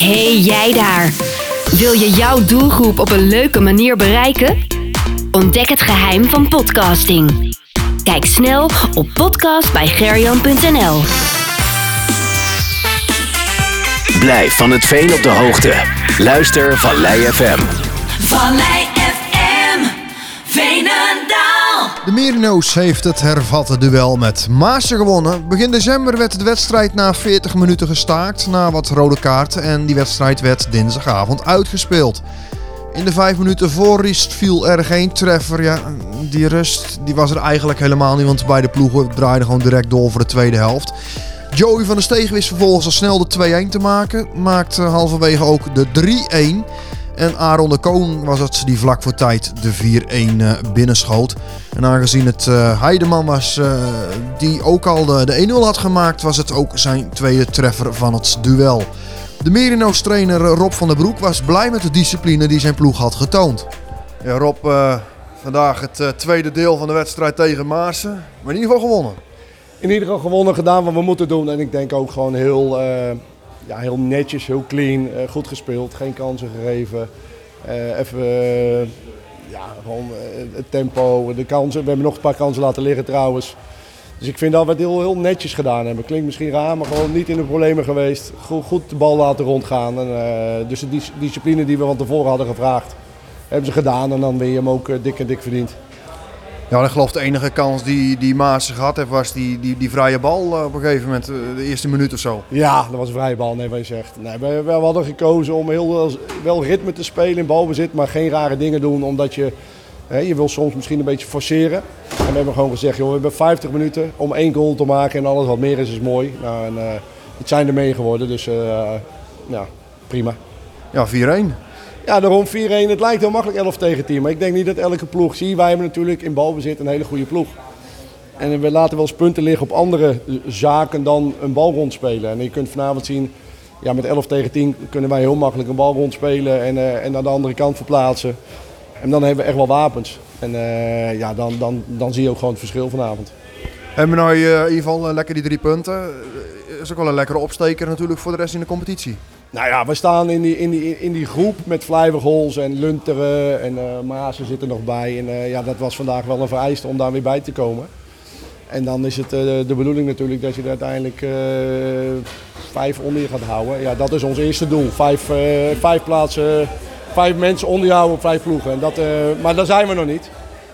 Hey jij daar! Wil je jouw doelgroep op een leuke manier bereiken? Ontdek het geheim van podcasting. Kijk snel op podcastbijgerjan.nl. Blijf van het veen op de hoogte. Luister Vallei FM. Vallei FM. De Merino's heeft het hervatte duel met Maassen gewonnen. Begin december werd de wedstrijd na 40 minuten gestaakt na wat rode kaarten en die wedstrijd werd dinsdagavond uitgespeeld. In de vijf minuten voor rust viel er geen treffer. Ja, die rust die was er eigenlijk helemaal niet, want beide ploegen draaiden gewoon direct door voor de tweede helft. Joey van der Stegen wist vervolgens al snel de 2-1 te maken. Maakte halverwege ook de 3-1. En Aaron de Koon was het die vlak voor tijd de 4-1 eh, binnenschoot. En aangezien het eh, Heideman was eh, die ook al de, de 1-0 had gemaakt, was het ook zijn tweede treffer van het duel. De Merino's trainer Rob van der Broek was blij met de discipline die zijn ploeg had getoond. Ja, Rob, eh, vandaag het eh, tweede deel van de wedstrijd tegen Maassen. Maar in ieder geval gewonnen. in ieder geval gewonnen, gedaan wat we moeten doen. En ik denk ook gewoon heel, eh, heel netjes, heel clean, eh, goed gespeeld, geen kansen gegeven. Eh, even, eh, ja, gewoon het tempo, de kansen. We hebben nog een paar kansen laten liggen trouwens. Dus ik vind dat we het heel, heel netjes gedaan hebben. Klinkt misschien raar, maar gewoon niet in de problemen geweest. Goed, goed de bal laten rondgaan. En, dus de dis- discipline die we van tevoren hadden gevraagd, hebben ze gedaan. En dan win je hem ook dik en dik verdiend. Ja, ik geloof de enige kans die, die Maassen gehad heeft was die, die, die vrije bal eh, op een gegeven moment, eh, de eerste minuut of zo. Ja, dat was een vrije bal, nee, wat je zegt. Nee, we, we hadden gekozen om heel wel- wel ritme te spelen in balbezit, maar geen rare dingen doen, omdat je, hè, je wil soms misschien een beetje forceren. En we hebben gewoon gezegd, joh, we hebben 50 minuten om één goal te maken en alles wat meer is, is mooi. Nou, en, eh, het zijn er mee geworden, dus eh, ja, prima. Ja, 4-1. Ja, daarom 4-1. Het lijkt heel makkelijk 11 tegen 10. Maar ik denk niet dat elke ploeg zie. Wij hebben natuurlijk in balbezit een hele goede ploeg. En we laten wel eens punten liggen op andere zaken dan een bal rondspelen. En je kunt vanavond zien, ja, met 11 tegen 10 kunnen wij heel makkelijk een bal rondspelen en, eh, en aan de andere kant verplaatsen. En dan hebben we echt wel wapens. En eh, ja, dan, dan, dan zie je ook gewoon het verschil vanavond. Hebben we nou in ieder geval eh, lekker die drie punten. Eh, is ook wel een lekkere opsteker natuurlijk voor de rest in de competitie. Nou ja, we staan in die, in die, in die groep met Vlijverhols en Lunteren en eh Maasen zit er nog bij. En ja, dat was vandaag wel een vereiste om daar weer bij te komen. En dan is het de bedoeling natuurlijk dat je er uiteindelijk vijf onder je gaat houden. Ja, dat is ons eerste doel. Vijf, vijf plaatsen, vijf mensen onder je houden op vijf ploegen. En dat, maar daar zijn we nog niet.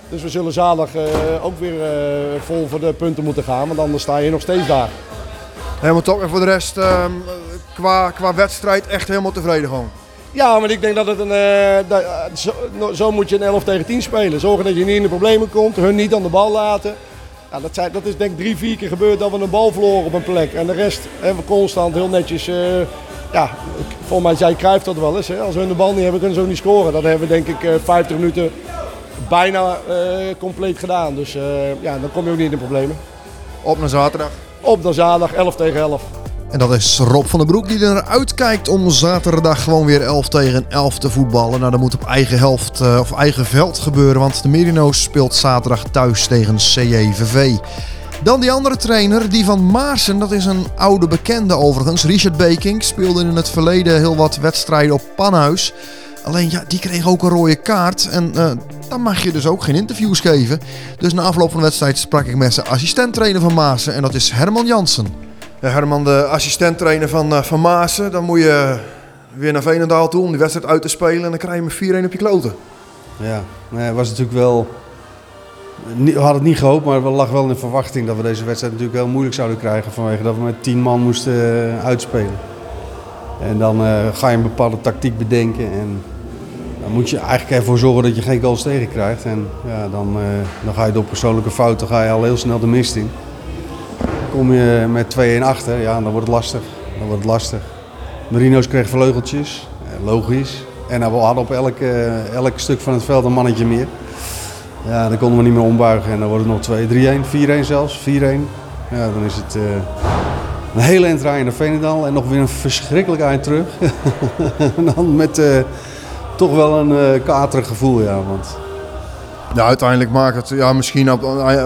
Dus we zullen zaterdag eh, ook weer eh, vol voor de punten moeten gaan, want anders sta je nog steeds daar. Helemaal top. En voor de rest, ehm, qua, qua wedstrijd, echt helemaal tevreden gewoon. Ja, maar ik denk dat het een. eh, dat- zo, moet je een 11 tegen 10 spelen. Zorgen dat je niet in de problemen komt, hun niet aan de bal laten. Ja, dat, zijn, dat is denk ik drie, vier keer gebeurd dat we een bal verloren op een plek. En de rest hebben we constant heel netjes. eh, ja, volgens mij zei Cruijff dat wel eens. Hè? Als hun de bal niet hebben, kunnen ze ook niet scoren. Dat hebben we denk ik eh 50 minuten bijna eh, compleet gedaan. Dus eh, ja, dan kom je ook niet in de problemen. Op naar zaterdag. Op dan zaterdag 11 tegen 11. En dat is Rob van den Broek die er naar uitkijkt om zaterdag gewoon weer 11 tegen 11 te voetballen. Nou, dat moet op eigen helft eh, of eigen veld gebeuren, want de Merino's speelt zaterdag thuis tegen CJVV. Dan die andere trainer, die van Maarsen, dat is een oude bekende overigens. Richard Beking speelde in het verleden heel wat wedstrijden op Panhuis. Alleen ja, die kreeg ook een rode kaart en eh, dan mag je dus ook geen interviews geven. Dus na afloop van de wedstrijd sprak ik met zijn assistent-trainer van Maasen en dat is Herman Jansen. Ja, Herman, de assistent-trainer van, eh, van Maasen. Dan moet je weer naar Veenendaal toe om die wedstrijd uit te spelen. En dan krijg je met 4-1 op je kloten. Ja, nee, het was natuurlijk wel. We hadden het niet gehoopt, maar er lag wel in de verwachting dat we deze wedstrijd natuurlijk heel moeilijk zouden krijgen. Vanwege dat we met tien man moesten eh, uitspelen. En dan eh, ga je een bepaalde tactiek bedenken. En dan moet je eigenlijk ervoor zorgen dat je geen goals tegenkrijgt. En ja, dan, eh, dan ga je door persoonlijke fouten ga je al heel snel de mist in. Kom je met 2-1 achter, ja, dan wordt het lastig. Dan wordt het lastig. Marino's kreeg vleugeltjes, eh, logisch. En we hadden op elk, eh, elk stuk van het veld een mannetje meer. Ja, dan konden we niet meer ombuigen en dan wordt het nog 2, 3-1, 4-1 zelfs, 4-1. Ja, dan is het eh, een hele eind naar Veenendaal en nog weer een verschrikkelijk eind terug. dan met eh, toch wel een eh katerig gevoel, ja. Want Ja, uiteindelijk maakt het ja, misschien op,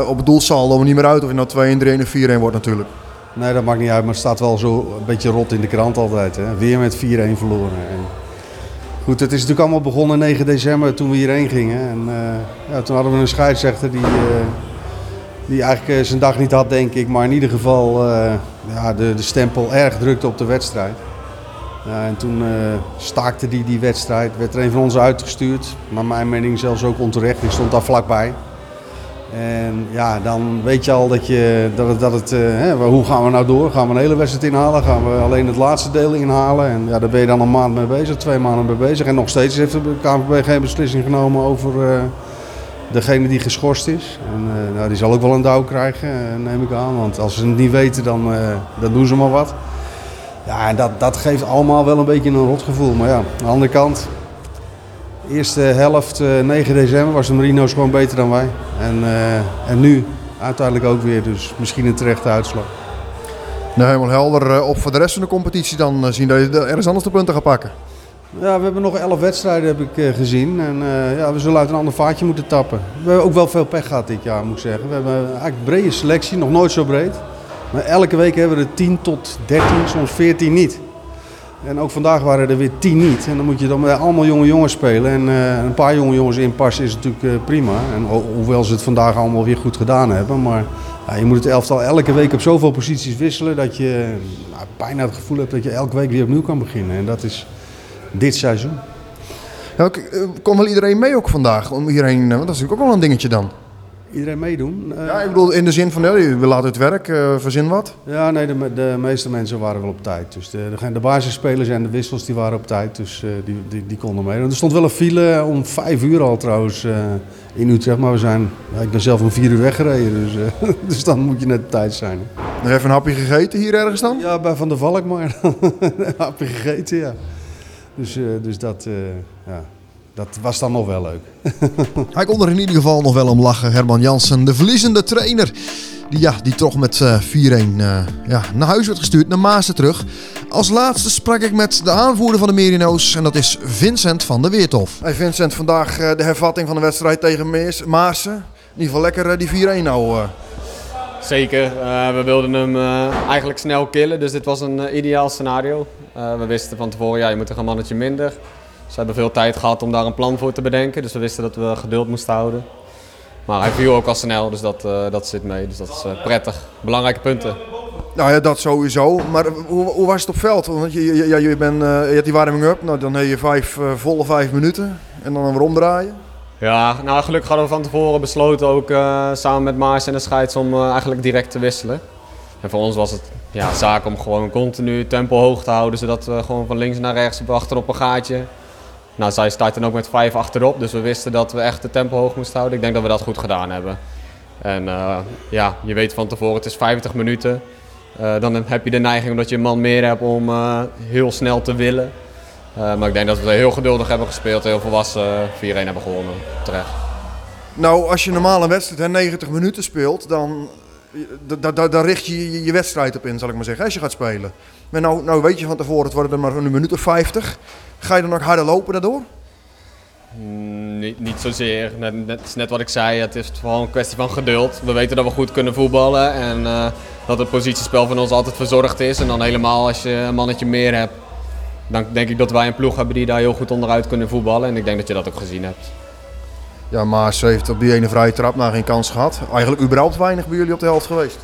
op het doelsaldo niet meer uit of je nou 2-1, 3-1 of 4-1 wordt natuurlijk. Nee, dat maakt niet uit, maar het staat wel zo een beetje rot in de krant altijd. Hè. Weer met 4-1 verloren. En goed, het is natuurlijk allemaal begonnen 9 december toen we hierheen gingen. En uh, ja, toen hadden we een scheidsrechter die, uh, die eigenlijk uh, zijn dag niet had, denk ik. Maar in ieder geval ja, de, de stempel erg drukte op de wedstrijd. En toen staakte hij die, die wedstrijd, werd er een van ons uitgestuurd. Maar mijn mening zelfs ook onterecht, ik stond daar vlakbij. En ja, dan weet je al dat, je, dat dat het hè, hoe gaan we nou door? Gaan we een hele wedstrijd inhalen? Gaan we alleen het laatste deel inhalen? En ja, daar ben je dan een maand mee bezig, twee maanden mee bezig. En nog steeds heeft de KNVB geen beslissing genomen over uh, degene die geschorst is. En nou, die zal ook wel een douw krijgen, neem ik aan. Want als ze het niet weten, dan, dan doen ze maar wat. Ja, en dat, dat geeft allemaal wel een beetje een rotgevoel. Maar ja, aan de andere kant, eerste helft, 9 december, was de Marino's gewoon beter dan wij. En, uh, en nu uiteindelijk ook weer, dus misschien een terechte uitslag. Nou, helemaal helder. Op voor de rest van de competitie dan zien dat je ergens anders de punten gaat pakken. Ja, we hebben nog elf wedstrijden heb ik gezien. En uh, ja, we zullen uit een ander vaatje moeten tappen. We hebben ook wel veel pech gehad dit jaar, moet ik zeggen. We hebben eigenlijk een brede selectie, nog nooit zo breed. Maar elke week hebben we er 10 tot 13, soms 14 niet. En ook vandaag waren er weer tien niet. En dan moet je dan met allemaal jonge jongens spelen. En uh, een paar jonge jongens inpassen is natuurlijk uh, prima. En ho hoewel ze het vandaag allemaal weer goed gedaan hebben. Maar ja, je moet het elftal elke week op zoveel posities wisselen. Dat je nou, bijna het gevoel hebt dat je elke week weer opnieuw kan beginnen. En dat is dit seizoen. Ja, kon wel iedereen mee ook vandaag? Om hierheen, want dat is natuurlijk ook wel een dingetje dan iedereen meedoen. Uh, ja, ik bedoel in de zin van, we laten het werk, uh, verzin wat. Ja, nee, de, de, meeste mensen waren wel op tijd. Dus de, de, de basisspelers en de wissels die waren op tijd, dus uh, die, die, die konden mee. Er stond wel een file om vijf uur al trouwens in Utrecht, maar we zijn, ja, ik ben zelf om vier uur weggereden, dus, dus dan moet je net op tijd zijn. Nog even een hapje gegeten hier ergens dan? Ja, bij Van der Valk maar. een hapje gegeten, ja. Dus, dus dat, ja dat was dan nog wel leuk. Hij kon er in ieder geval nog wel om lachen, Herman Jansen, de verliezende trainer. Die, ja, die toch met uh, 4-1 uh, ja, naar huis werd gestuurd, naar Maasen terug. Als laatste sprak ik met de aanvoerder van de Merino's en dat is Vincent van der Weertof. Hey Vincent, vandaag uh, de hervatting van de wedstrijd tegen Meers, Maasen. In ieder geval lekker uh, die 4-1 nou. Zeker, we wilden hem eigenlijk snel killen, dus dit was een ideaal scenario. we wisten van tevoren, ja, je moet er een mannetje minder. Ze hebben veel tijd gehad om daar een plan voor te bedenken. Dus we wisten dat we geduld moesten houden. Maar hij viel ook al snel, dus dat, uh, dat zit mee. Dus dat is uh, prettig. Belangrijke punten. Nou ja, dat sowieso. Maar hoe, hoe was het op veld? Want je, je, je, bent, uh, je hebt die warming-up, nou, dan heb je vijf, volle vijf minuten. En dan weer omdraaien. Ja, nou gelukkig hadden we van tevoren besloten ook samen met Maars en de scheids om eigenlijk direct te wisselen. En voor ons was het ja, zaak om gewoon continu tempo hoog te houden. Zodat we gewoon van links naar rechts achter op een gaatje nou, zij starten ook met vijf achterop, dus we wisten dat we echt de tempo hoog moesten houden. Ik denk dat we dat goed gedaan hebben. En uh, ja, je weet van tevoren, het is 50 minuten. Uh, dan heb je de neiging omdat je een man meer hebt om uh, heel snel te willen. maar ik denk dat we heel geduldig hebben gespeeld, heel volwassen 4-1 hebben gewonnen, terecht. Nou, als je normaal een wedstrijd 90 minuten speelt, dan daar richt je je wedstrijd op in, zal ik maar zeggen, als je gaat spelen. Maar nou, nou weet je van tevoren, het worden er maar een minuut of 50. Ga je dan nog harder lopen daardoor? Mm, niet, zozeer. Net, is net wat ik zei, het is vooral een kwestie van geduld. We weten dat we goed kunnen voetballen en uh, dat het positiespel van ons altijd verzorgd is. En dan helemaal als je een mannetje meer hebt, dan denk ik dat wij een ploeg hebben die daar heel goed onderuit kunnen voetballen. En ik denk dat je dat ook gezien hebt. Ja, Maas heeft op die ene vrije trap maar geen kans gehad. Eigenlijk überhaupt weinig bij jullie op de helft geweest.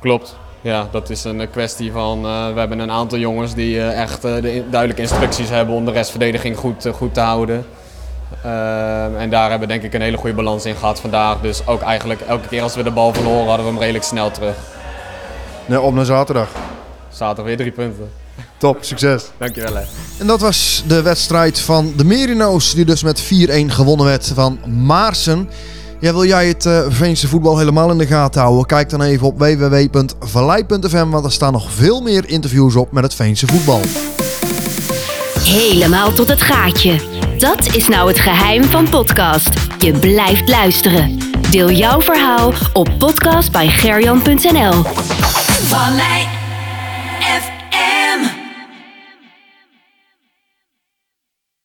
Klopt. Ja, dat is een kwestie van. Uh, we hebben een aantal jongens die uh, echt uh, de duidelijke instructies hebben om de restverdediging goed, goed te houden. en daar hebben we denk ik een hele goede balans in gehad vandaag. Dus ook eigenlijk elke keer als we de bal verloren hadden we hem redelijk snel terug. Nee, op naar zaterdag. Zaterdag weer drie punten. Top, succes. Dankjewel. Hè. En dat was de wedstrijd van de Merino's, die dus met 4-1 gewonnen werd van Maarsen. Ja, wil jij het uh, Veense voetbal helemaal in de gaten houden? Kijk dan even op www.vallei.fm, want er staan nog veel meer interviews op met het Veense voetbal. Helemaal tot het gaatje. Dat is nou het geheim van podcast. Je blijft luisteren. Deel jouw verhaal op podcastbijgerjan.nl Vallei